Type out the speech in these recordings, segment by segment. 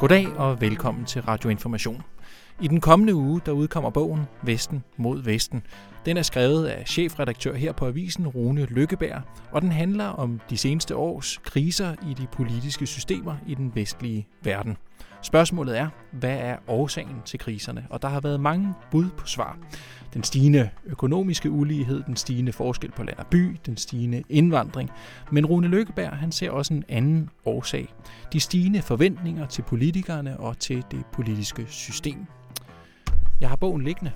Goddag og velkommen til Radio Information. I den kommende uge, der udkommer bogen Vesten mod Vesten. Den er skrevet af chefredaktør her på avisen, Rune Lykkeberg, og den handler om de seneste års kriser i de politiske systemer i den vestlige verden. Spørgsmålet er, hvad er årsagen til kriserne? Og der har været mange bud på svar. Den stigende økonomiske ulighed, den stigende forskel på land og by, den stigende indvandring. Men Rune Lykkeberg han ser også en anden årsag. De stigende forventninger til politikerne og til det politiske system. Jeg har bogen liggende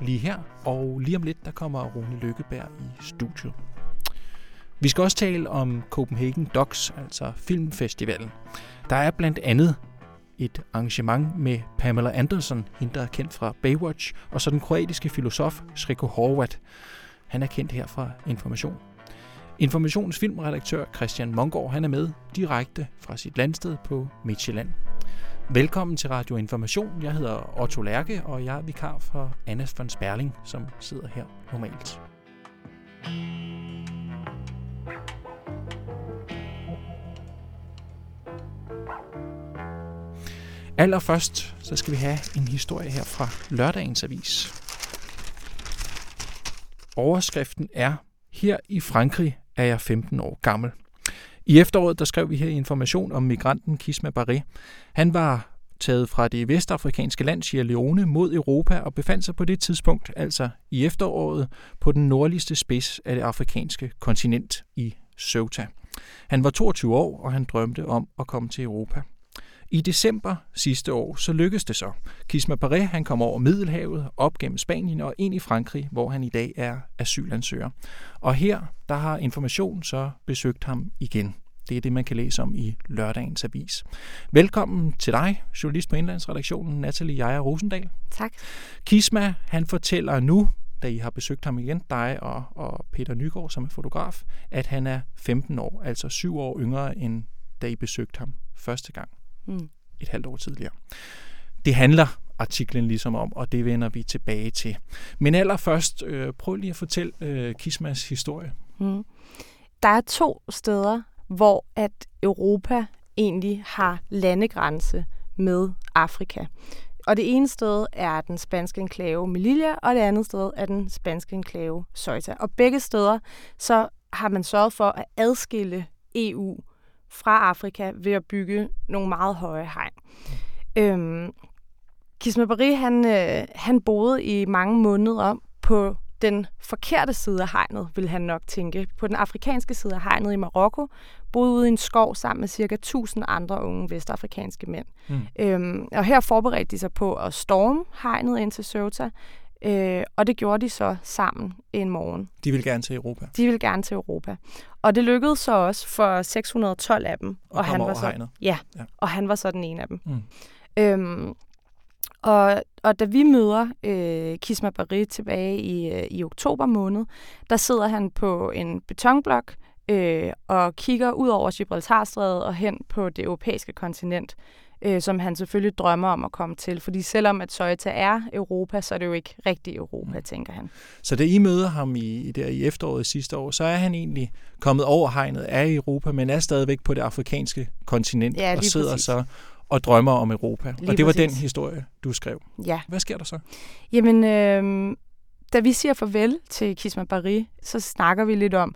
lige her, og lige om lidt der kommer Rune Lykkeberg i studiet. Vi skal også tale om Copenhagen Docs, altså filmfestivalen. Der er blandt andet et arrangement med Pamela Anderson, hende der er kendt fra Baywatch, og så den kroatiske filosof Sreko Horvat. Han er kendt her fra Information. Informations filmredaktør Christian Mongård han er med direkte fra sit landsted på Midtjylland. Velkommen til Radio Information. Jeg hedder Otto Lærke, og jeg er vikar for Anna von Sperling, som sidder her normalt. Allerførst så skal vi have en historie her fra lørdagens avis. Overskriften er, her i Frankrig er jeg 15 år gammel. I efteråret der skrev vi her information om migranten Kisma Barré. Han var taget fra det vestafrikanske land Sierra Leone mod Europa og befandt sig på det tidspunkt, altså i efteråret, på den nordligste spids af det afrikanske kontinent i Ceuta. Han var 22 år, og han drømte om at komme til Europa. I december sidste år, så lykkedes det så. Kisma Paré, han kom over Middelhavet, op gennem Spanien og ind i Frankrig, hvor han i dag er asylansøger. Og her, der har Information så besøgt ham igen. Det er det, man kan læse om i lørdagens avis. Velkommen til dig, journalist på Indlandsredaktionen, Natalie Jaja Rosendal. Tak. Kisma, han fortæller nu, da I har besøgt ham igen, dig og, og Peter Nygaard, som er fotograf, at han er 15 år, altså syv år yngre, end da I besøgte ham første gang mm. et halvt år tidligere. Det handler artiklen ligesom om, og det vender vi tilbage til. Men allerførst, øh, prøv lige at fortælle øh, Kismas historie. Mm. Der er to steder, hvor at Europa egentlig har landegrænse med Afrika. Og det ene sted er den spanske enklave Melilla, og det andet sted er den spanske enklave Ceuta. Og begge steder så har man sørget for at adskille EU fra Afrika ved at bygge nogle meget høje hegn. Øhm, Kismabari, han, øh, han boede i mange måneder på den forkerte side af hegnet, vil han nok tænke. På den afrikanske side af hegnet i Marokko, boede ude i en skov sammen med cirka 1000 andre unge vestafrikanske mænd. Mm. Øhm, og her forberedte de sig på at storme hegnet ind til Ceuta, Øh, og det gjorde de så sammen en morgen. De ville gerne til Europa? De ville gerne til Europa. Og det lykkedes så også for 612 af dem. Og, og han var så, hegnet. Ja, ja, og han var så den ene af dem. Mm. Øhm, og, og da vi møder øh, Kisma Barri tilbage i, øh, i oktober måned, der sidder han på en betonblok øh, og kigger ud over Gibraltarstrædet og hen på det europæiske kontinent øh, som han selvfølgelig drømmer om at komme til. Fordi selvom at Ceuta er Europa, så er det jo ikke rigtig Europa, mm. tænker han. Så da I møder ham i, der i efteråret sidste år, så er han egentlig kommet over hegnet af Europa, men er stadigvæk på det afrikanske kontinent ja, og sidder præcis. så og drømmer om Europa. Lige og det var præcis. den historie, du skrev. Ja. Hvad sker der så? Jamen, øh, da vi siger farvel til Kisma Barri, så snakker vi lidt om,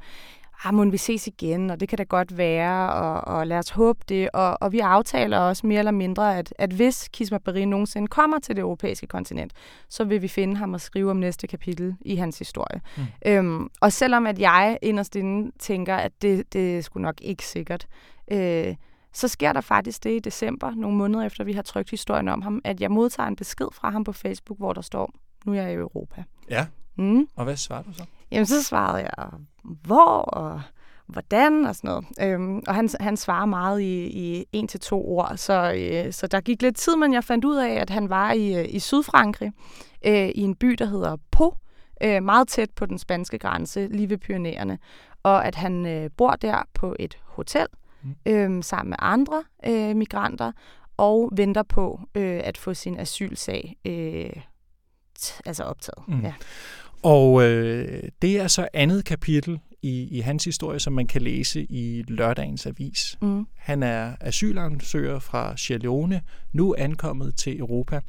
ah, må vi ses igen, og det kan da godt være, og, og lad os håbe det. Og, og vi aftaler også mere eller mindre, at, at hvis Kisma Barri nogensinde kommer til det europæiske kontinent, så vil vi finde ham og skrive om næste kapitel i hans historie. Mm. Øhm, og selvom at jeg inderst inde tænker, at det, det er sgu nok ikke sikkert, øh, så sker der faktisk det i december, nogle måneder efter vi har trykt historien om ham, at jeg modtager en besked fra ham på Facebook, hvor der står, nu er jeg i Europa. Ja, mm. og hvad svarer du så? Jamen, så svarede jeg, hvor og hvordan og sådan noget. Øhm, og han, han svarer meget i, i en til to ord, så, øh, så der gik lidt tid, men jeg fandt ud af, at han var i, i Sydfrankrig, øh, i en by, der hedder Po, øh, meget tæt på den spanske grænse, lige ved Pyrenæerne, og at han øh, bor der på et hotel, øh, sammen med andre øh, migranter, og venter på øh, at få sin asylsag øh, altså optaget. Mm. Ja. Og øh, det er så andet kapitel i, i hans historie, som man kan læse i lørdagens avis. Mm. Han er asylansøger fra Sierra Leone, nu ankommet til Europa.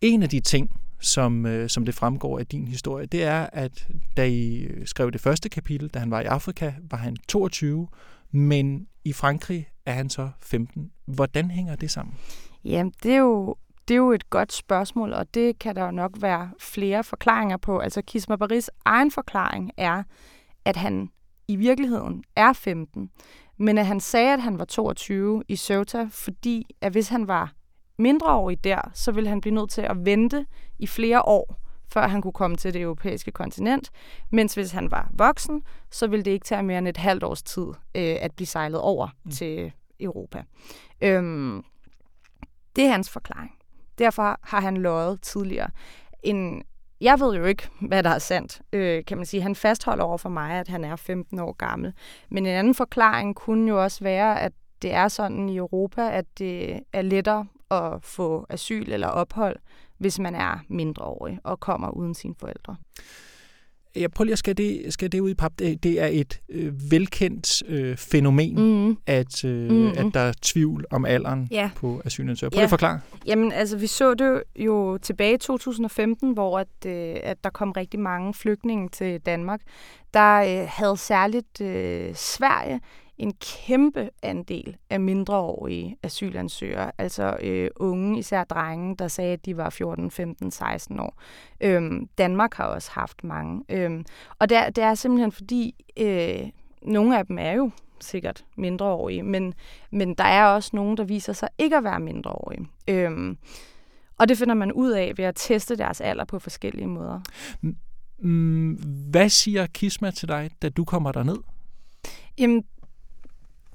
En af de ting, som, øh, som det fremgår af din historie, det er, at da I skrev det første kapitel, da han var i Afrika, var han 22, men i Frankrig er han så 15. Hvordan hænger det sammen? Jamen, det er jo det er jo et godt spørgsmål, og det kan der jo nok være flere forklaringer på. Altså Kisma Baris egen forklaring er, at han i virkeligheden er 15, men at han sagde, at han var 22 i Ceuta, fordi at hvis han var mindreårig der, så ville han blive nødt til at vente i flere år, før han kunne komme til det europæiske kontinent. Mens hvis han var voksen, så ville det ikke tage mere end et halvt års tid øh, at blive sejlet over mm. til Europa. Øhm, det er hans forklaring. Derfor har han løjet tidligere. En, jeg ved jo ikke, hvad der er sandt, øh, kan man sige. Han fastholder over for mig, at han er 15 år gammel. Men en anden forklaring kunne jo også være, at det er sådan i Europa, at det er lettere at få asyl eller ophold, hvis man er mindreårig og kommer uden sine forældre. Jeg prøver lige at skal det, skal det ud i pap. Det, det er et øh, velkendt øh, fænomen, mm. at, øh, mm. at der er tvivl om alderen ja. på asylansøgere. Prøv ja. at forklare. Jamen, altså, vi så det jo tilbage i 2015, hvor at, øh, at der kom rigtig mange flygtninge til Danmark. Der øh, havde særligt øh, Sverige en kæmpe andel af mindreårige asylansøgere, altså øh, unge, især drenge, der sagde, at de var 14, 15, 16 år. Øhm, Danmark har også haft mange. Øhm, og det det er simpelthen fordi, øh, nogle af dem er jo sikkert mindreårige, men, men der er også nogen, der viser sig ikke at være mindreårige. Øhm, og det finder man ud af ved at teste deres alder på forskellige måder. Hvad siger Kisma til dig, da du kommer derned? Jamen,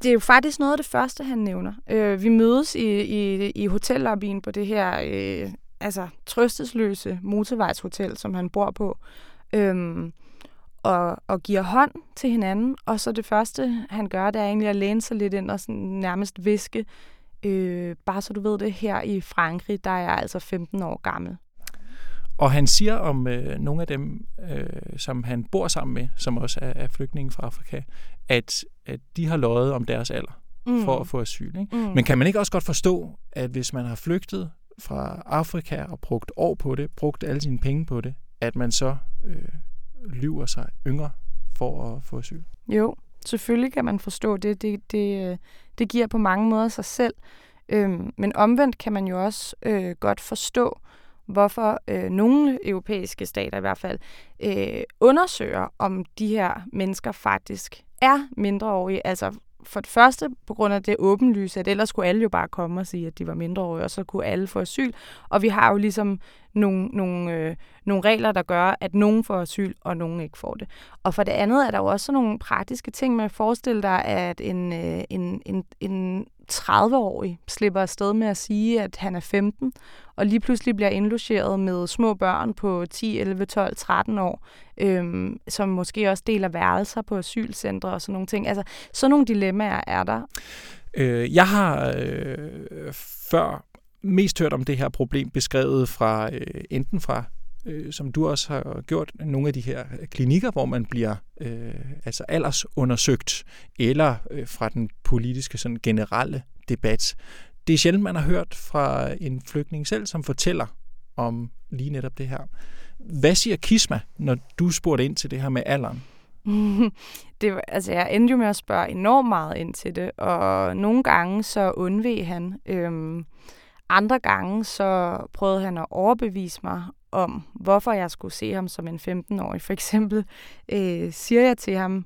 det er jo faktisk noget af det første, han nævner. Øh, vi mødes i, i, i hotellobbyen på det her øh, altså, trøstesløse motorvejshotel, som han bor på, øh, og, og giver hånd til hinanden. Og så det første, han gør, det er egentlig at læne sig lidt ind og sådan nærmest viske, øh, bare så du ved det, her i Frankrig, der er jeg altså 15 år gammel. Og han siger om øh, nogle af dem, øh, som han bor sammen med, som også er, er flygtninge fra Afrika, at, at de har løjet om deres alder mm. for at få asyl. Ikke? Mm. Men kan man ikke også godt forstå, at hvis man har flygtet fra Afrika og brugt år på det, brugt alle sine penge på det, at man så øh, lyver sig yngre for at få asyl? Jo, selvfølgelig kan man forstå det. Det, det, øh, det giver på mange måder sig selv. Øhm, men omvendt kan man jo også øh, godt forstå, hvorfor øh, nogle europæiske stater i hvert fald øh, undersøger, om de her mennesker faktisk er mindreårige. Altså for det første på grund af det åbenlyse, at ellers skulle alle jo bare komme og sige, at de var mindreårige, og så kunne alle få asyl. Og vi har jo ligesom nogle, nogle, øh, nogle regler, der gør, at nogen får asyl, og nogen ikke får det. Og for det andet er der jo også nogle praktiske ting med at forestille dig, at en, øh, en, en, en 30-årig slipper afsted med at sige, at han er 15, og lige pludselig bliver indlogeret med små børn på 10, 11, 12, 13 år, øhm, som måske også deler værelser på asylcentre og sådan nogle ting. Altså, sådan nogle dilemmaer er der. Øh, jeg har øh, før mest hørt om det her problem beskrevet fra øh, enten fra øh, som du også har gjort, nogle af de her øh, klinikker, hvor man bliver øh, altså aldersundersøgt, eller øh, fra den politiske sådan generelle debat. Det er sjældent, man har hørt fra en flygtning selv, som fortæller om lige netop det her. Hvad siger Kisma, når du spurgte ind til det her med alderen? det, altså, jeg endte jo med at spørge enormt meget ind til det, og nogle gange så undveg han. Øhm, andre gange så prøvede han at overbevise mig om, hvorfor jeg skulle se ham som en 15-årig. For eksempel øh, siger jeg til ham,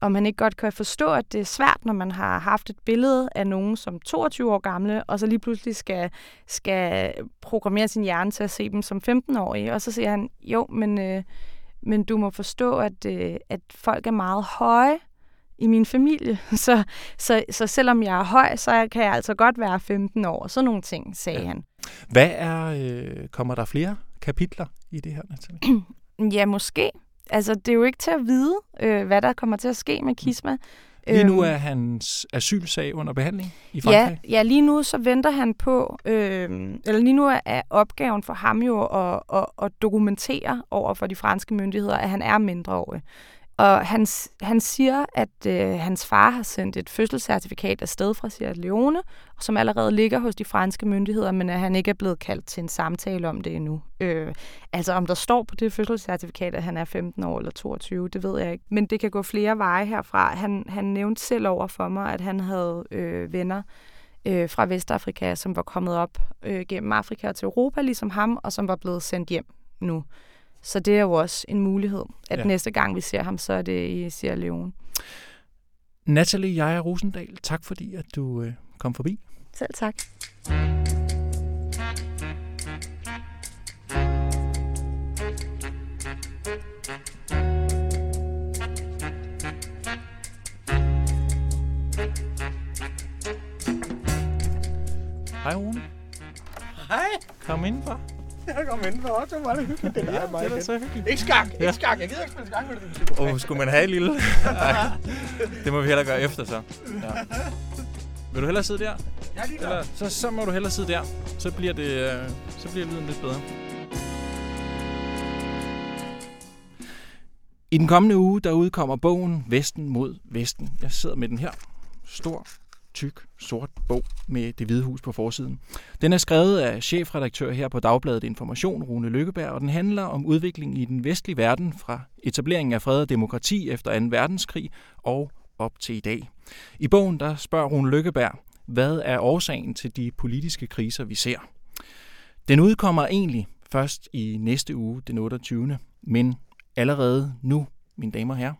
om han ikke godt kan forstå, at det er svært, når man har haft et billede af nogen som 22 år gamle, og så lige pludselig skal, skal programmere sin hjerne til at se dem som 15-årige. Og så siger han, jo, men, øh, men du må forstå, at, øh, at folk er meget høje i min familie. Så, så, så selvom jeg er høj, så kan jeg altså godt være 15 år. Sådan nogle ting, sagde ja. han. Hvad er, øh, kommer der flere kapitler i det her, Natalie? ja, måske. Altså, det er jo ikke til at vide, øh, hvad der kommer til at ske med Kisma. Lige nu øhm. er hans asylsag under behandling i Frankrig? Ja, ja lige nu så venter han på, øh, eller lige nu er opgaven for ham jo at, at, at dokumentere over for de franske myndigheder, at han er mindreårig. Og han, han siger, at øh, hans far har sendt et fødselscertifikat afsted fra Sierra Leone, som allerede ligger hos de franske myndigheder, men at han ikke er blevet kaldt til en samtale om det endnu. Øh, altså om der står på det fødselscertifikat, at han er 15 år eller 22, det ved jeg ikke. Men det kan gå flere veje herfra. Han, han nævnte selv over for mig, at han havde øh, venner, øh, fra Vestafrika, som var kommet op øh, gennem Afrika til Europa, ligesom ham, og som var blevet sendt hjem nu. Så det er jo også en mulighed, at ja. næste gang vi ser ham, så er det i Sierra Leone. Natalie jeg er Rosendal, tak fordi at du øh, kom forbi. Selv tak. Hej Rune. Hej. Kom indenfor. Jeg kom indenfor også. Det var det hyggeligt. Det ja, det er så hyggeligt. Ikke skak. Ikke skak. Jeg gider ikke spille skak med det. Åh, oh, skulle man have et lille? Nej, det må vi heller gøre efter så. Ja. Vil du hellere sidde der? Ja, lige Eller, så, så må du hellere sidde der. Så bliver, det, øh, så bliver lyden lidt bedre. I den kommende uge, der udkommer bogen Vesten mod Vesten. Jeg sidder med den her. Stor, tyk, sort bog med det hvide hus på forsiden. Den er skrevet af chefredaktør her på Dagbladet Information, Rune Lykkeberg, og den handler om udviklingen i den vestlige verden fra etableringen af fred og demokrati efter 2. verdenskrig og op til i dag. I bogen der spørger Rune Lykkeberg, hvad er årsagen til de politiske kriser, vi ser? Den udkommer egentlig først i næste uge, den 28. Men allerede nu, mine damer og herrer,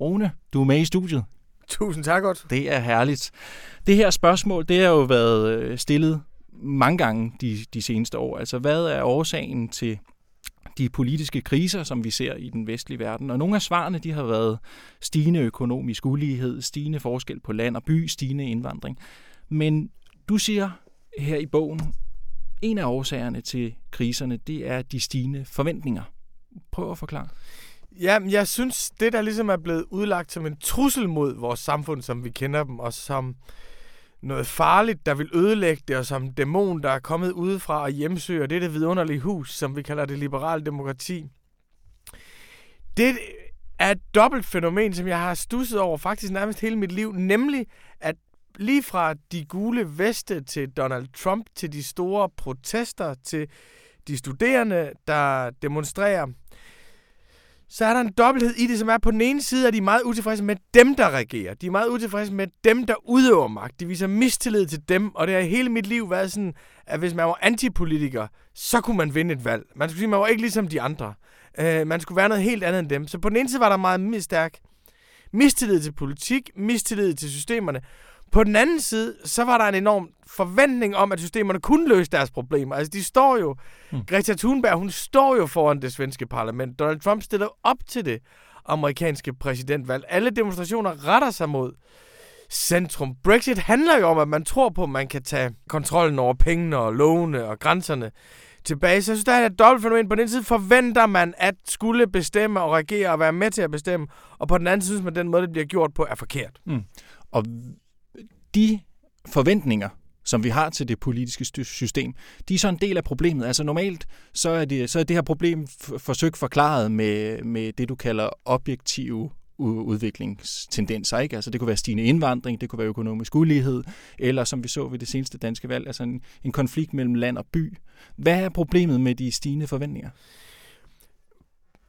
Rune, du er med i studiet. Tusind tak, godt. Det er herligt. Det her spørgsmål, det har jo været øh, stillet mange gange de, de seneste år. Altså, hvad er årsagen til de politiske kriser, som vi ser i den vestlige verden? Og nogle af svarene, de har været stigende økonomisk ulighed, stigende forskel på land og by, stigende indvandring. Men du siger her i bogen, en af årsagerne til kriserne, det er de stigende forventninger. Prøv at forklare. Ja, jeg synes, det der ligesom er blevet udlagt som en trussel mod vores samfund, som vi kender dem, og som noget farligt, der vil ødelægge det, og som dæmon, der er kommet udefra og hjemsøger det er det vidunderlige hus, som vi kalder det liberale demokrati. Det er et dobbelt fænomen, som jeg har stusset over faktisk nærmest hele mit liv, nemlig at lige fra de gule veste til Donald Trump, til de store protester, til de studerende, der demonstrerer, så er der en dobbelthed i det, som er på den ene side, at de er meget utilfredse med dem, der regerer. De er meget utilfredse med dem, der udøver magt. De viser mistillid til dem, og det har hele mit liv været sådan, at hvis man var antipolitiker, så kunne man vinde et valg. Man skulle sige, at man var ikke ligesom de andre. Uh, man skulle være noget helt andet end dem. Så på den ene side var der meget stærk mistillid til politik, mistillid til systemerne. På den anden side, så var der en enorm forventning om, at systemerne kunne løse deres problemer. Altså, de står jo... Mm. Greta Thunberg, hun står jo foran det svenske parlament. Donald Trump stiller op til det amerikanske præsidentvalg. Alle demonstrationer retter sig mod centrum. Brexit handler jo om, at man tror på, at man kan tage kontrollen over pengene og lovene og grænserne tilbage. Så jeg synes, der er et dobbelt fænomen. På den side forventer man at skulle bestemme og regere og være med til at bestemme, og på den anden side synes man, at den måde, det bliver gjort på, er forkert. Mm. Og de forventninger, som vi har til det politiske system, de er så en del af problemet. Altså normalt, så er det, så er det her problem forsøgt forklaret med, med det, du kalder objektive udviklingstendenser. Ikke? Altså det kunne være stigende indvandring, det kunne være økonomisk ulighed, eller som vi så ved det seneste danske valg, altså en, en konflikt mellem land og by. Hvad er problemet med de stigende forventninger?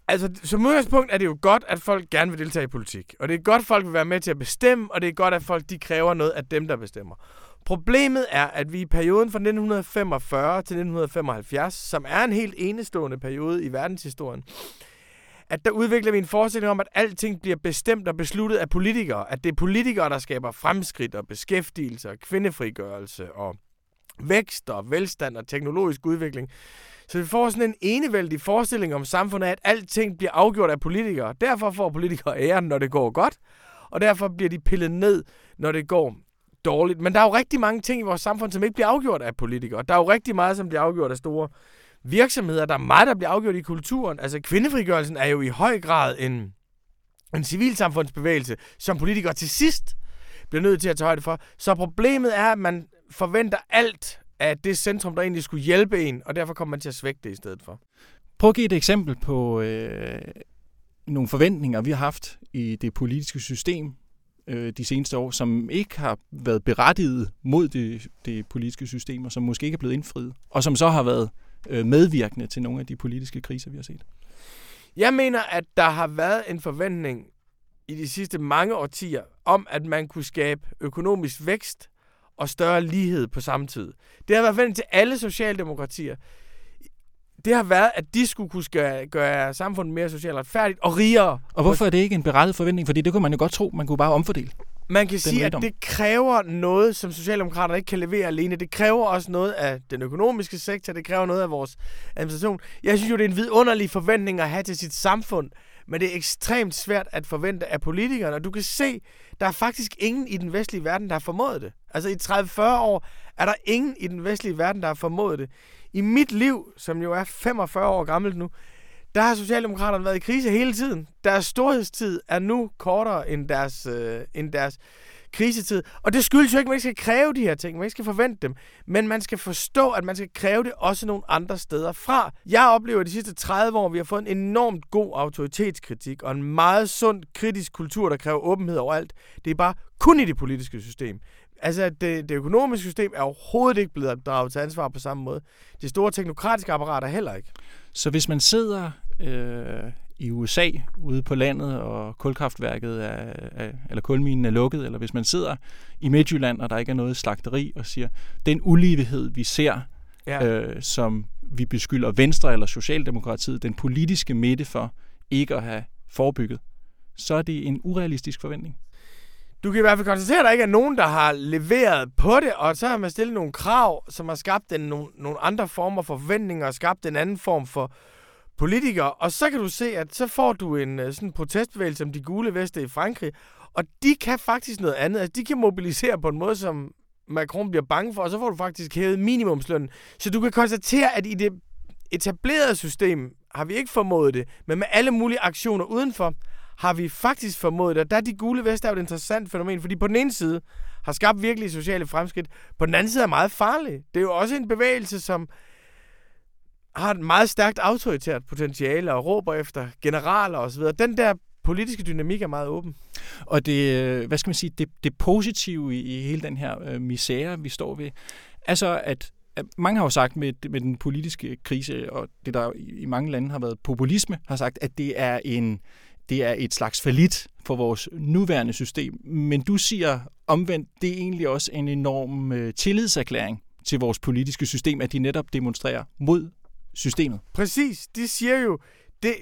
Altså, som udgangspunkt er det jo godt, at folk gerne vil deltage i politik. Og det er godt, at folk vil være med til at bestemme, og det er godt, at folk de kræver noget af dem, der bestemmer. Problemet er, at vi i perioden fra 1945 til 1975, som er en helt enestående periode i verdenshistorien, at der udvikler vi en forestilling om, at alting bliver bestemt og besluttet af politikere. At det er politikere, der skaber fremskridt og beskæftigelse og kvindefrigørelse og vækst og velstand og teknologisk udvikling. Så vi får sådan en enevældig forestilling om samfundet, at alting bliver afgjort af politikere. Derfor får politikere æren, når det går godt, og derfor bliver de pillet ned, når det går dårligt. Men der er jo rigtig mange ting i vores samfund, som ikke bliver afgjort af politikere. Der er jo rigtig meget, som bliver afgjort af store virksomheder. Der er meget, der bliver afgjort i kulturen. Altså kvindefrigørelsen er jo i høj grad en, en civilsamfundsbevægelse, som politikere til sidst bliver nødt til at tage højde for. Så problemet er, at man forventer alt af det centrum, der egentlig skulle hjælpe en, og derfor kommer man til at svække det i stedet for. Prøv at give et eksempel på øh, nogle forventninger, vi har haft i det politiske system øh, de seneste år, som ikke har været berettiget mod det, det politiske system, og som måske ikke er blevet indfriet, og som så har været øh, medvirkende til nogle af de politiske kriser, vi har set? Jeg mener, at der har været en forventning i de sidste mange årtier om, at man kunne skabe økonomisk vækst og større lighed på samme tid. Det har været forventning til alle socialdemokratier. Det har været, at de skulle kunne gøre, gøre samfundet mere socialt retfærdigt og rigere. Og hvorfor er det ikke en berettiget forventning? Fordi det kunne man jo godt tro, man kunne bare omfordele. Man kan sige, at det kræver noget, som Socialdemokraterne ikke kan levere alene. Det kræver også noget af den økonomiske sektor. Det kræver noget af vores administration. Jeg synes jo, det er en vidunderlig forventning at have til sit samfund. Men det er ekstremt svært at forvente af politikerne. Og du kan se, der er faktisk ingen i den vestlige verden, der har formået det. Altså i 30-40 år er der ingen i den vestlige verden, der har formået det. I mit liv, som jo er 45 år gammelt nu, der har Socialdemokraterne været i krise hele tiden. Deres storhedstid er nu kortere end deres, øh, end deres krisetid. Og det skyldes jo ikke, at man ikke skal kræve de her ting. Man ikke skal forvente dem. Men man skal forstå, at man skal kræve det også nogle andre steder fra. Jeg oplever, at de sidste 30 år, vi har fået en enormt god autoritetskritik og en meget sund kritisk kultur, der kræver åbenhed overalt. Det er bare kun i det politiske system. Altså, det, det økonomiske system er overhovedet ikke blevet draget til ansvar på samme måde. Det store teknokratiske apparat er heller ikke. Så hvis man sidder øh, i USA ude på landet, og kulkraftværket er, er, eller kulminen er lukket, eller hvis man sidder i Midtjylland, og der ikke er noget slagteri, og siger, den ulighed, vi ser, ja. øh, som vi beskylder Venstre eller Socialdemokratiet, den politiske midte for ikke at have forebygget, så er det en urealistisk forventning. Du kan i hvert fald konstatere, at der ikke er nogen, der har leveret på det, og så har man stillet nogle krav, som har skabt en, nogle, nogle andre former for forventninger, og skabt en anden form for politikere. Og så kan du se, at så får du en øh, sådan protestbevægelse som de gule veste i Frankrig, og de kan faktisk noget andet. Altså, de kan mobilisere på en måde, som Macron bliver bange for, og så får du faktisk hævet minimumslønnen. Så du kan konstatere, at i det etablerede system har vi ikke formået det, men med alle mulige aktioner udenfor, har vi faktisk formået det. Og der er de gule veste er jo et interessant fænomen, fordi på den ene side har skabt virkelig sociale fremskridt, på den anden side er meget farlig. Det er jo også en bevægelse, som har et meget stærkt autoritært potentiale og råber efter generaler osv. Den der politiske dynamik er meget åben. Og det, øh, hvad skal man sige, det, det positive i, i hele den her øh, misære, vi står ved, er så, at mange har jo sagt med, med den politiske krise, og det der i mange lande har været populisme, har sagt, at det er en det er et slags falit for vores nuværende system. Men du siger omvendt, det er egentlig også en enorm øh, tillidserklæring til vores politiske system, at de netop demonstrerer mod systemet. Præcis. De siger jo, det,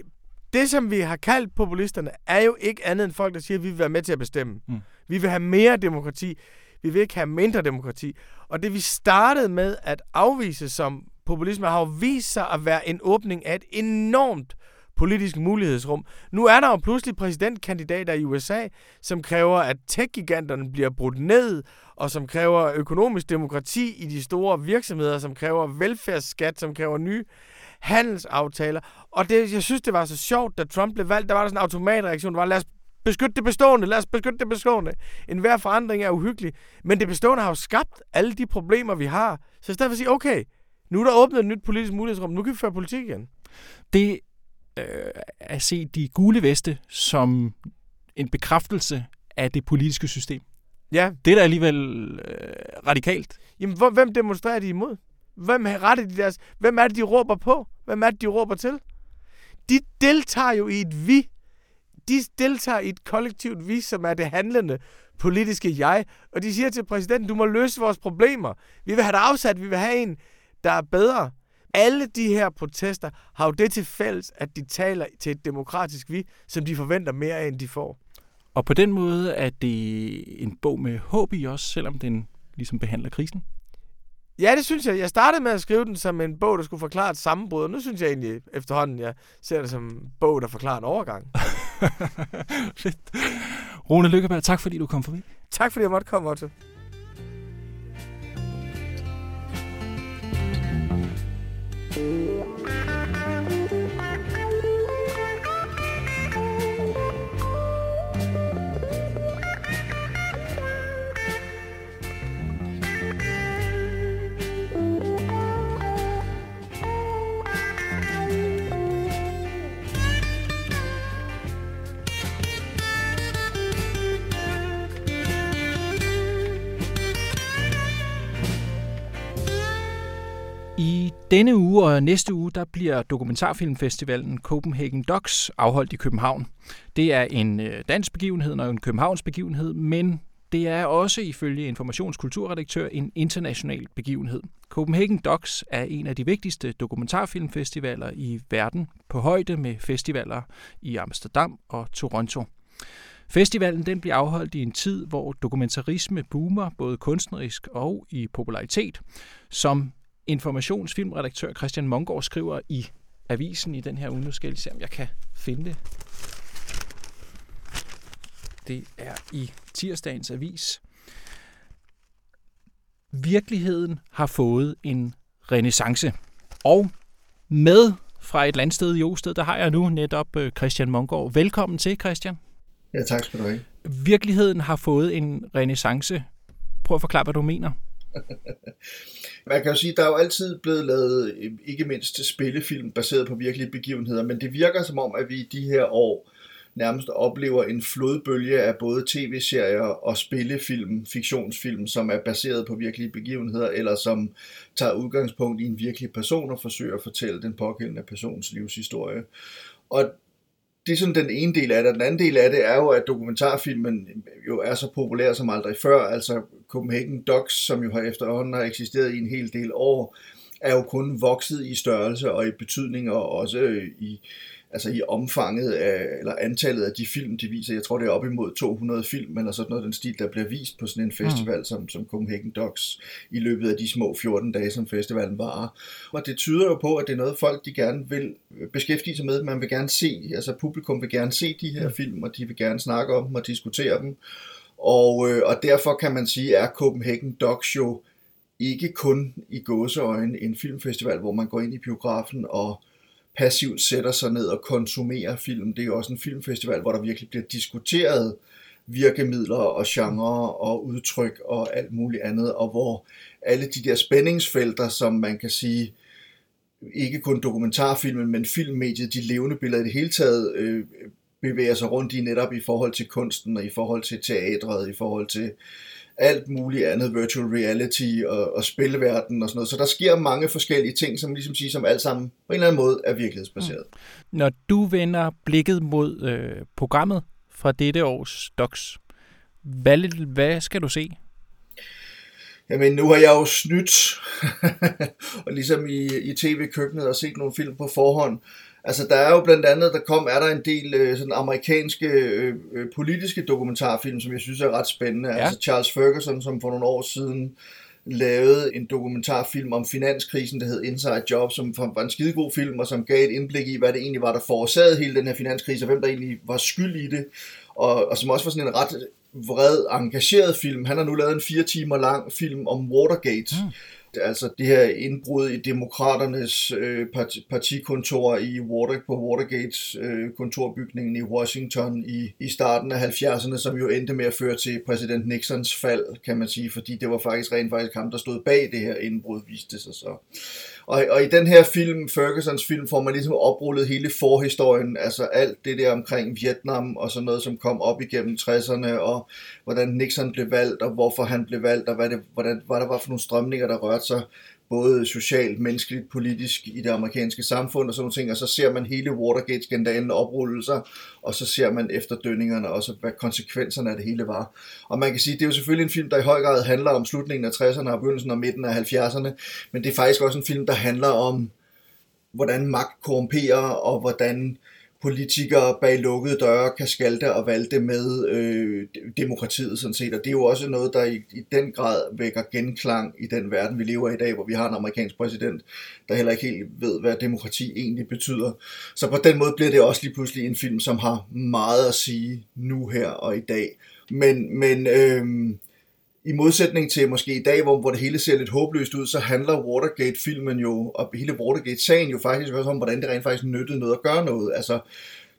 det som vi har kaldt populisterne, er jo ikke andet end folk, der siger, at vi vil være med til at bestemme. Mm. Vi vil have mere demokrati. Vi vil ikke have mindre demokrati. Og det vi startede med at afvise som populisme, har jo vist sig at være en åbning af et enormt politisk mulighedsrum. Nu er der jo pludselig præsidentkandidater i USA, som kræver, at tech-giganterne bliver brudt ned, og som kræver økonomisk demokrati i de store virksomheder, som kræver velfærdsskat, som kræver nye handelsaftaler. Og det, jeg synes, det var så sjovt, da Trump blev valgt, der var der sådan en automatreaktion, der var, lad os beskytte det bestående, lad os beskytte det bestående. En hver forandring er uhyggelig, men det bestående har jo skabt alle de problemer, vi har. Så i stedet for at sige, okay, nu er der åbnet et nyt politisk mulighedsrum, nu kan vi føre politik igen. Det øh, at se de gule veste som en bekræftelse af det politiske system. Ja. Det er da alligevel øh, radikalt. Jamen, hvor, hvem demonstrerer de imod? Hvem, retter de deres, hvem er det, de råber på? Hvem er det, de råber til? De deltager jo i et vi. De deltager i et kollektivt vi, som er det handlende politiske jeg. Og de siger til præsidenten, du må løse vores problemer. Vi vil have dig afsat, vi vil have en, der er bedre. Alle de her protester har jo det til fælles, at de taler til et demokratisk vi, som de forventer mere af, end de får. Og på den måde er det en bog med håb i også, selvom den ligesom behandler krisen? Ja, det synes jeg. Jeg startede med at skrive den som en bog, der skulle forklare et sammenbrud, og nu synes jeg egentlig efterhånden, jeg ser det som en bog, der forklarer en overgang. Fedt. Rune Lykkeberg, tak fordi du kom forbi. Tak fordi jeg måtte komme, Otto. I denne uge og næste uge, der bliver dokumentarfilmfestivalen Copenhagen Docs afholdt i København. Det er en øh, dansk begivenhed og en Københavns begivenhed, men det er også ifølge informationskulturredaktør en international begivenhed. Copenhagen Docs er en af de vigtigste dokumentarfilmfestivaler i verden, på højde med festivaler i Amsterdam og Toronto. Festivalen den bliver afholdt i en tid, hvor dokumentarisme boomer både kunstnerisk og i popularitet. Som informationsfilmredaktør Christian Mongård skriver i avisen i den her uge. Nu skal jeg se, om jeg kan finde det. Det er i tirsdagens avis. Virkeligheden har fået en renaissance. Og med fra et landsted i Osted, der har jeg nu netop øh, Christian Mongård. Velkommen til, Christian. Ja, tak skal du have. Virkeligheden har fået en renaissance. Prøv at forklare, hvad du mener. Man kan jo sige, at der er jo altid blevet lavet, øh, ikke mindst til spillefilm baseret på virkelige begivenheder, men det virker som om, at vi i de her år nærmest oplever en flodbølge af både tv-serier og spillefilm, fiktionsfilm, som er baseret på virkelige begivenheder, eller som tager udgangspunkt i en virkelig person og forsøger at fortælle den pågældende persons livshistorie. Og det er sådan den ene del af det. Den anden del af det er jo, at dokumentarfilmen jo er så populær som aldrig før. Altså Copenhagen Docs, som jo har efterhånden har eksisteret i en hel del år, er jo kun vokset i størrelse og i betydning og også i altså i omfanget af, eller antallet af de film, de viser. Jeg tror, det er op imod 200 film, eller sådan noget den stil, der bliver vist på sådan en festival mm. som, som Copenhagen Docs i løbet af de små 14 dage, som festivalen varer. Og det tyder jo på, at det er noget, folk de gerne vil beskæftige sig med. Man vil gerne se, altså publikum vil gerne se de her mm. film, og de vil gerne snakke om dem og diskutere dem. Og, øh, og derfor kan man sige, er Copenhagen Dog Show ikke kun i gåseøjne en filmfestival, hvor man går ind i biografen og passivt sætter sig ned og konsumerer film. Det er også en filmfestival, hvor der virkelig bliver diskuteret virkemidler og genre og udtryk og alt muligt andet, og hvor alle de der spændingsfelter, som man kan sige, ikke kun dokumentarfilmen, men filmmediet, de levende billeder i det hele taget, øh, bevæger sig rundt i netop i forhold til kunsten og i forhold til teatret, i forhold til alt muligt andet, virtual reality og, og spilleverden og sådan noget. Så der sker mange forskellige ting, som ligesom siger, som alt sammen på en eller anden måde er virkelighedsbaseret. Mm. Når du vender blikket mod øh, programmet fra dette års Docs, hvad, hvad skal du se? Jamen, nu har jeg jo snydt, og ligesom i, i tv-køkkenet og set nogle film på forhånd. Altså, der er jo blandt andet, der kom, er der en del øh, sådan amerikanske øh, øh, politiske dokumentarfilm, som jeg synes er ret spændende. Ja. Altså Charles Ferguson, som for nogle år siden lavede en dokumentarfilm om finanskrisen, der hed Inside Job, som var en skidegod film, og som gav et indblik i, hvad det egentlig var, der forårsagede hele den her finanskrise, og hvem der egentlig var skyld i det, og, og som også var sådan en ret vred, engageret film. Han har nu lavet en fire timer lang film om Watergate, mm Altså det her indbrud i demokraternes øh, partikontor i Water, på Watergates øh, kontorbygningen i Washington i, i starten af 70'erne, som jo endte med at føre til præsident Nixons fald, kan man sige, fordi det var faktisk rent faktisk ham, der stod bag det her indbrud, viste sig så. Og, og i den her film, Fergusons film, får man ligesom oprullet hele forhistorien, altså alt det der omkring Vietnam og sådan noget, som kom op igennem 60'erne, og hvordan Nixon blev valgt, og hvorfor han blev valgt, og hvad, det, hvordan, hvad der var for nogle strømninger, der rørte sig både socialt, menneskeligt, politisk i det amerikanske samfund og sådan nogle ting, og så ser man hele Watergate-skandalen oprulle sig, og så ser man efterdønningerne også, hvad konsekvenserne af det hele var. Og man kan sige, det er jo selvfølgelig en film, der i høj grad handler om slutningen af 60'erne og begyndelsen og midten af 70'erne, men det er faktisk også en film, der handler om, hvordan magt korrumperer, og hvordan politikere bag lukkede døre kan skalte og valte med øh, demokratiet sådan set. Og det er jo også noget, der i, i den grad vækker genklang i den verden, vi lever i i dag, hvor vi har en amerikansk præsident, der heller ikke helt ved, hvad demokrati egentlig betyder. Så på den måde bliver det også lige pludselig en film, som har meget at sige nu her og i dag. Men, men øh, i modsætning til måske i dag, hvor, hvor det hele ser lidt håbløst ud, så handler Watergate-filmen jo, og hele Watergate-sagen jo faktisk også om, hvordan det rent faktisk nyttede noget at gøre noget. Altså,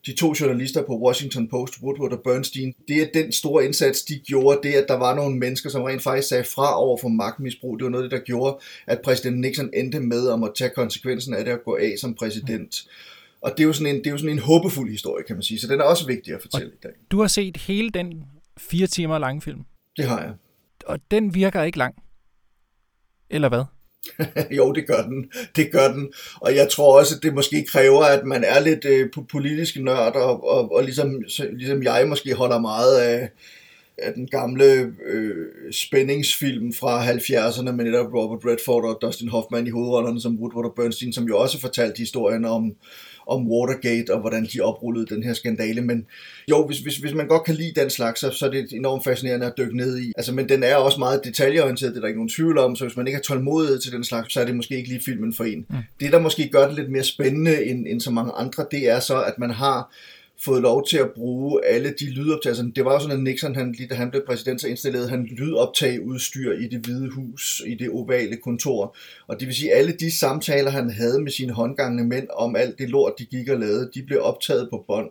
de to journalister på Washington Post, Woodward og Bernstein, det er den store indsats, de gjorde, det at der var nogle mennesker, som rent faktisk sagde fra over for magtmisbrug. Det var noget, der gjorde, at præsident Nixon endte med at måtte tage konsekvensen af det at gå af som præsident. Og det er, jo sådan en, det er jo sådan en håbefuld historie, kan man sige, så den er også vigtig at fortælle og i dag. Du har set hele den fire timer lange film? Det har jeg og den virker ikke lang. Eller hvad? jo, det gør den. Det gør den. Og jeg tror også, at det måske kræver, at man er lidt øh, politisk nørd, og, og, og ligesom, ligesom jeg måske holder meget af, af den gamle øh, spændingsfilm fra 70'erne med netop Robert Redford og Dustin Hoffman i hovedrollerne som Woodward og Bernstein, som jo også fortalte historien om, om Watergate og hvordan de oprullede den her skandale. Men jo, hvis, hvis, hvis man godt kan lide den slags, så, så er det enormt fascinerende at dykke ned i. Altså, men den er også meget detaljeorienteret, det er der ikke nogen tvivl om, så hvis man ikke har tålmodighed til den slags, så er det måske ikke lige filmen for en. Mm. Det, der måske gør det lidt mere spændende end, end så mange andre, det er så, at man har fået lov til at bruge alle de lydoptagelser. Det var jo sådan, at Nixon, han, lige da han blev præsident, så installerede han lydoptag udstyr i det hvide hus, i det ovale kontor. Og det vil sige, at alle de samtaler, han havde med sine håndgangende mænd om alt det lort, de gik og lavede, de blev optaget på bånd.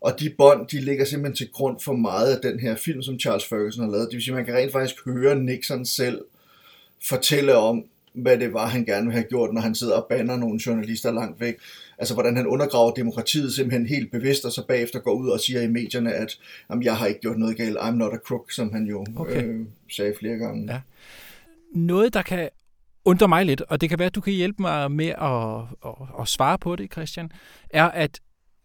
Og de bånd, de ligger simpelthen til grund for meget af den her film, som Charles Ferguson har lavet. Det vil sige, at man kan rent faktisk høre Nixon selv fortælle om, hvad det var, han gerne ville have gjort, når han sidder og banner nogle journalister langt væk. Altså, hvordan han undergraver demokratiet simpelthen helt bevidst, og så bagefter går ud og siger i medierne, at jamen, jeg har ikke gjort noget galt, I'm not a crook, som han jo okay. øh, sagde flere gange. Ja. Noget, der kan undre mig lidt, og det kan være, at du kan hjælpe mig med at, at, at svare på det, Christian, er, at,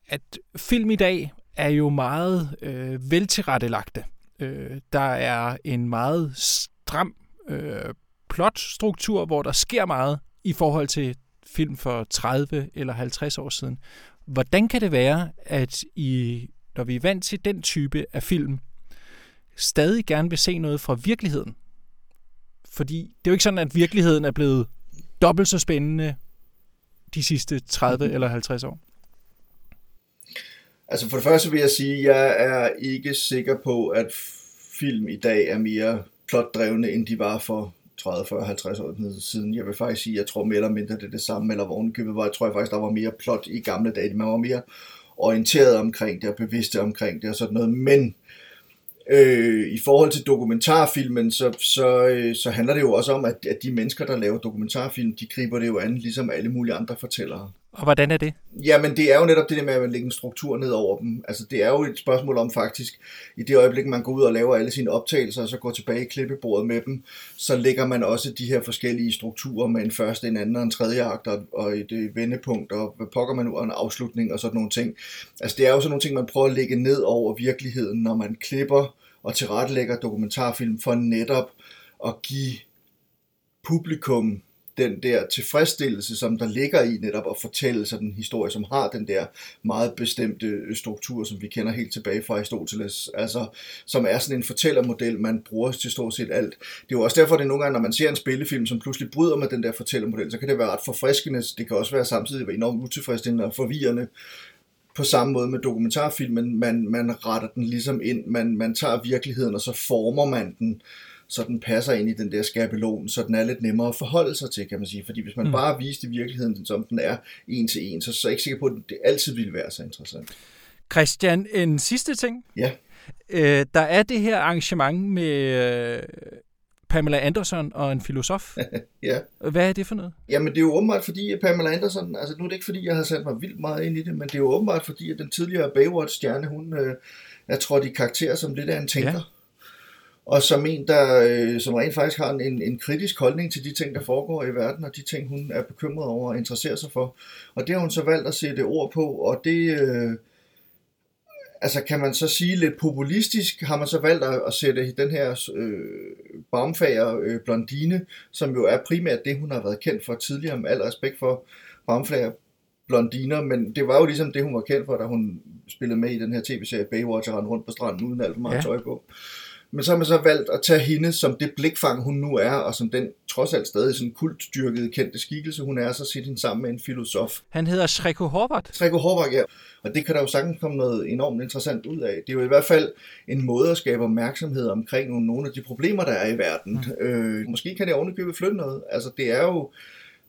at film i dag er jo meget øh, veltilrettelagte. Øh, der er en meget stram øh, plotstruktur, hvor der sker meget i forhold til film for 30 eller 50 år siden. Hvordan kan det være, at I, når vi er vant til den type af film, stadig gerne vil se noget fra virkeligheden? Fordi det er jo ikke sådan, at virkeligheden er blevet dobbelt så spændende de sidste 30 eller 50 år. Altså for det første vil jeg sige, at jeg er ikke sikker på, at film i dag er mere plotdrevne, end de var for 30, 40, 50 år siden. Jeg vil faktisk sige, jeg tror mere eller mindre det er det samme, eller vognekøbet var. Jeg tror faktisk, der var mere plot i gamle dage. Man var mere orienteret omkring det og bevidste omkring det og sådan noget. Men øh, i forhold til dokumentarfilmen, så, så, øh, så handler det jo også om, at, at de mennesker, der laver dokumentarfilm, de griber det jo an, ligesom alle mulige andre fortællere. Og hvordan er det? Jamen, det er jo netop det der med at lægge en struktur ned over dem. Altså, det er jo et spørgsmål om faktisk, i det øjeblik, man går ud og laver alle sine optagelser, og så går tilbage i klippebordet med dem, så lægger man også de her forskellige strukturer med en første, en anden og en tredje akt, og et øh, vendepunkt, og hvad pokker man nu, og en afslutning og sådan nogle ting. Altså, det er jo sådan nogle ting, man prøver at lægge ned over virkeligheden, når man klipper og tilrettelægger dokumentarfilm for netop at give publikum den der tilfredsstillelse, som der ligger i netop at fortælle sådan en historie, som har den der meget bestemte øh, struktur, som vi kender helt tilbage fra Aristoteles, altså som er sådan en fortællermodel, man bruger til stort set alt. Det er jo også derfor, det nogle gange, når man ser en spillefilm, som pludselig bryder med den der fortællermodel, så kan det være ret forfriskende, det kan også være samtidig enormt utilfredsstillende og forvirrende, på samme måde med dokumentarfilmen, man, man retter den ligesom ind, man, man tager virkeligheden, og så former man den så den passer ind i den der skabelon, så den er lidt nemmere at forholde sig til, kan man sige. Fordi hvis man mm. bare viste virkeligheden, som den er, en til en, så, så er jeg ikke sikker på, at det altid ville være så interessant. Christian, en sidste ting. Ja. Øh, der er det her arrangement med øh, Pamela Anderson og en filosof. ja. Hvad er det for noget? Jamen, det er jo åbenbart fordi, at Pamela Anderson, altså nu er det ikke fordi, jeg har sat mig vildt meget ind i det, men det er jo åbenbart fordi, at den tidligere Baywatch-stjerne, hun øh, er trådt i karakter som lidt af en tænker. Ja og som en, der øh, som rent faktisk har en, en kritisk holdning til de ting, der foregår i verden, og de ting, hun er bekymret over og interesserer sig for. Og det har hun så valgt at sætte ord på, og det, øh, altså kan man så sige lidt populistisk, har man så valgt at, at sætte den her øh, barmfager øh, blondine, som jo er primært det, hun har været kendt for tidligere, med al respekt for barmfager blondiner, men det var jo ligesom det, hun var kendt for, da hun spillede med i den her tv-serie Baywatch og rundt på stranden uden alt for meget ja. tøj på. Men så har man så valgt at tage hende som det blikfang, hun nu er, og som den trods alt stadig sådan kultdyrkede kendte skikkelse, hun er, så sætte hende sammen med en filosof. Han hedder Shreko Horvath. Shreko Horvath, ja. Og det kan der jo sagtens komme noget enormt interessant ud af. Det er jo i hvert fald en måde at skabe opmærksomhed omkring nogle af de problemer, der er i verden. Mm. Øh, måske kan det ovenikøbet flytte noget. Altså det er jo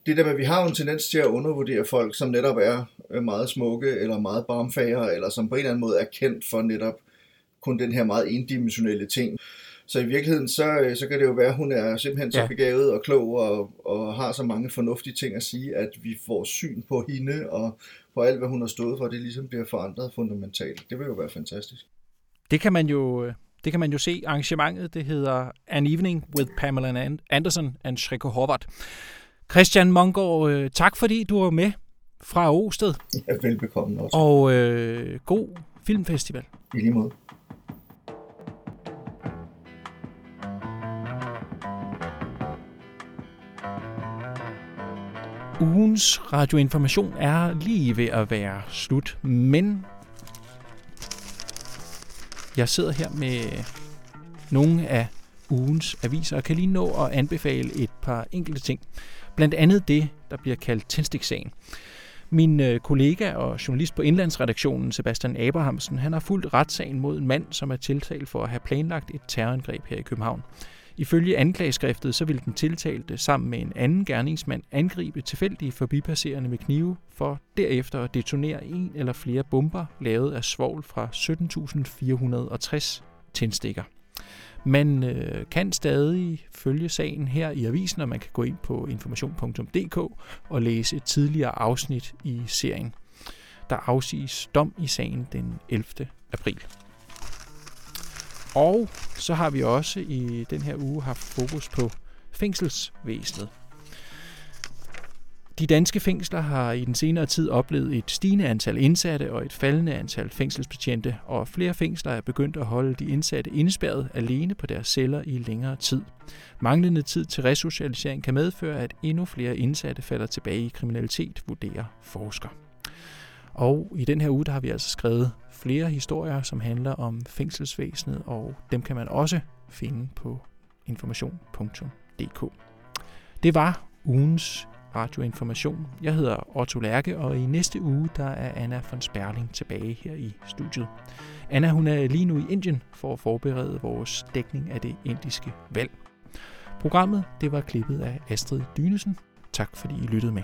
det der med, at vi har jo en tendens til at undervurdere folk, som netop er meget smukke, eller meget barmfager, eller som på en eller anden måde er kendt for netop kun den her meget endimensionelle ting. Så i virkeligheden, så, så kan det jo være, at hun er simpelthen så begavet og klog og, og har så mange fornuftige ting at sige, at vi får syn på hende og på alt, hvad hun har stået for, det ligesom bliver forandret fundamentalt. Det vil jo være fantastisk. Det kan man jo øh, Det kan man jo se. Arrangementet det hedder An Evening with Pamela Anderson and Shreko Horvath. Christian Mongård, øh, tak fordi du var med fra Osted. Ja, velbekomme også. Og øh, god filmfestival. I lige måde. Ugens radioinformation er lige ved at være slut, men jeg sidder her med nogle af ugens aviser og kan lige nå at anbefale et par enkelte ting. Blandt andet det, der bliver kaldt tændstiksagen. Min øh, kollega og journalist på indlandsredaktionen, Sebastian Abrahamsen, han har fulgt retssagen mod en mand, som er tiltalt for at have planlagt et terrorangreb her i København. Ifølge anklageskriftet så ville den tiltalte sammen med en anden gerningsmand angribe tilfældige forbipasserende med knive for derefter at detonere en eller flere bomber lavet af svovl fra 17.460 tændstikker. Man øh, kan stadig følge sagen her i avisen, og man kan gå ind på information.dk og læse et tidligere afsnit i serien. Der afsiges dom i sagen den 11. april. Og så har vi også i den her uge haft fokus på fængselsvæsenet. De danske fængsler har i den senere tid oplevet et stigende antal indsatte og et faldende antal fængselsbetjente, og flere fængsler er begyndt at holde de indsatte indspærret alene på deres celler i længere tid. Manglende tid til resocialisering kan medføre, at endnu flere indsatte falder tilbage i kriminalitet, vurderer forsker. Og i den her uge der har vi altså skrevet flere historier, som handler om fængselsvæsenet, og dem kan man også finde på information.dk. Det var ugens radioinformation. Jeg hedder Otto Lærke, og i næste uge der er Anna von Sperling tilbage her i studiet. Anna hun er lige nu i Indien for at forberede vores dækning af det indiske valg. Programmet det var klippet af Astrid Dynesen. Tak fordi I lyttede med.